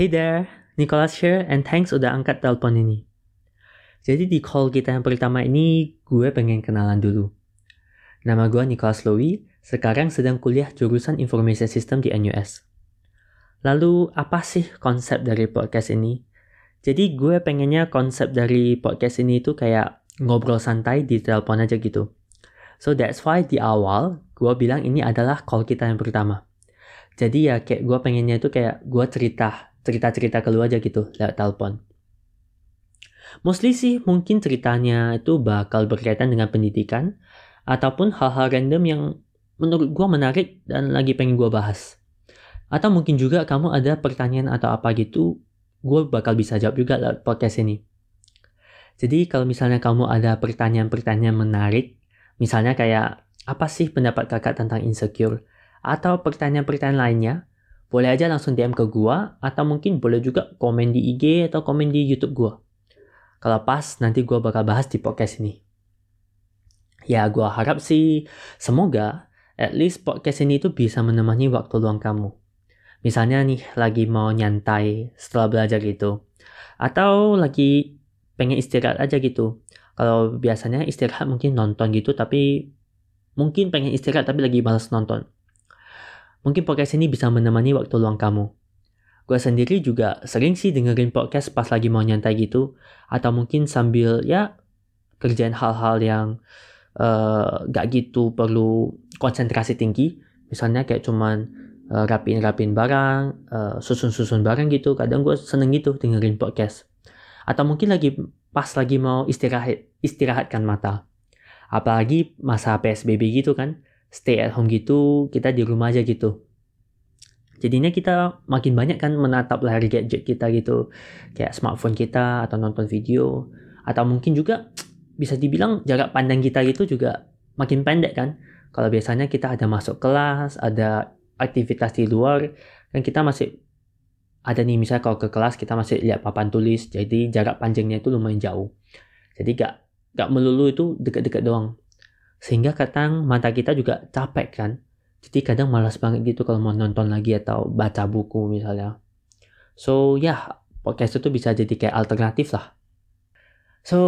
Hey there, Nicholas here and thanks udah angkat telepon ini. Jadi di call kita yang pertama ini gue pengen kenalan dulu. Nama gue Nicholas Lowy, sekarang sedang kuliah jurusan Information System di NUS. Lalu apa sih konsep dari podcast ini? Jadi gue pengennya konsep dari podcast ini itu kayak ngobrol santai di telepon aja gitu. So that's why di awal gue bilang ini adalah call kita yang pertama. Jadi ya kayak gue pengennya itu kayak gue cerita cerita-cerita keluar aja gitu lewat telepon. Mostly sih mungkin ceritanya itu bakal berkaitan dengan pendidikan ataupun hal-hal random yang menurut gue menarik dan lagi pengen gue bahas. Atau mungkin juga kamu ada pertanyaan atau apa gitu, gue bakal bisa jawab juga lewat podcast ini. Jadi kalau misalnya kamu ada pertanyaan-pertanyaan menarik, misalnya kayak apa sih pendapat kakak tentang insecure? Atau pertanyaan-pertanyaan lainnya, boleh aja langsung DM ke gua atau mungkin boleh juga komen di IG atau komen di YouTube gua. Kalau pas nanti gua bakal bahas di podcast ini. Ya gua harap sih semoga at least podcast ini itu bisa menemani waktu luang kamu. Misalnya nih lagi mau nyantai setelah belajar gitu. Atau lagi pengen istirahat aja gitu. Kalau biasanya istirahat mungkin nonton gitu tapi mungkin pengen istirahat tapi lagi males nonton. Mungkin podcast ini bisa menemani waktu luang kamu. Gue sendiri juga sering sih dengerin podcast pas lagi mau nyantai gitu. Atau mungkin sambil ya kerjain hal-hal yang uh, gak gitu perlu konsentrasi tinggi. Misalnya kayak cuman uh, rapin-rapin barang, uh, susun-susun barang gitu. Kadang gue seneng gitu dengerin podcast. Atau mungkin lagi pas lagi mau istirahat, istirahatkan mata. Apalagi masa PSBB gitu kan stay at home gitu, kita di rumah aja gitu. Jadinya kita makin banyak kan menatap layar gadget kita gitu. Kayak smartphone kita atau nonton video. Atau mungkin juga bisa dibilang jarak pandang kita gitu juga makin pendek kan. Kalau biasanya kita ada masuk kelas, ada aktivitas di luar, kan kita masih ada nih misalnya kalau ke kelas kita masih lihat papan tulis, jadi jarak panjangnya itu lumayan jauh. Jadi gak, gak melulu itu dekat-dekat doang. Sehingga kadang mata kita juga capek kan. Jadi kadang malas banget gitu kalau mau nonton lagi atau baca buku misalnya. So ya, yeah, podcast itu bisa jadi kayak alternatif lah. So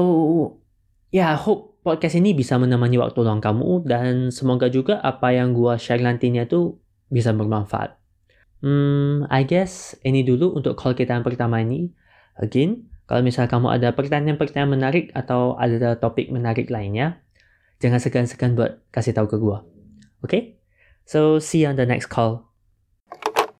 ya, yeah, hope podcast ini bisa menemani waktu luang kamu dan semoga juga apa yang gua share nantinya itu bisa bermanfaat. Hmm, I guess ini dulu untuk call kita yang pertama ini. Again, kalau misalnya kamu ada pertanyaan-pertanyaan menarik atau ada topik menarik lainnya, jangan segan-segan buat kasih tahu ke gue. Oke? Okay? So, see you on the next call.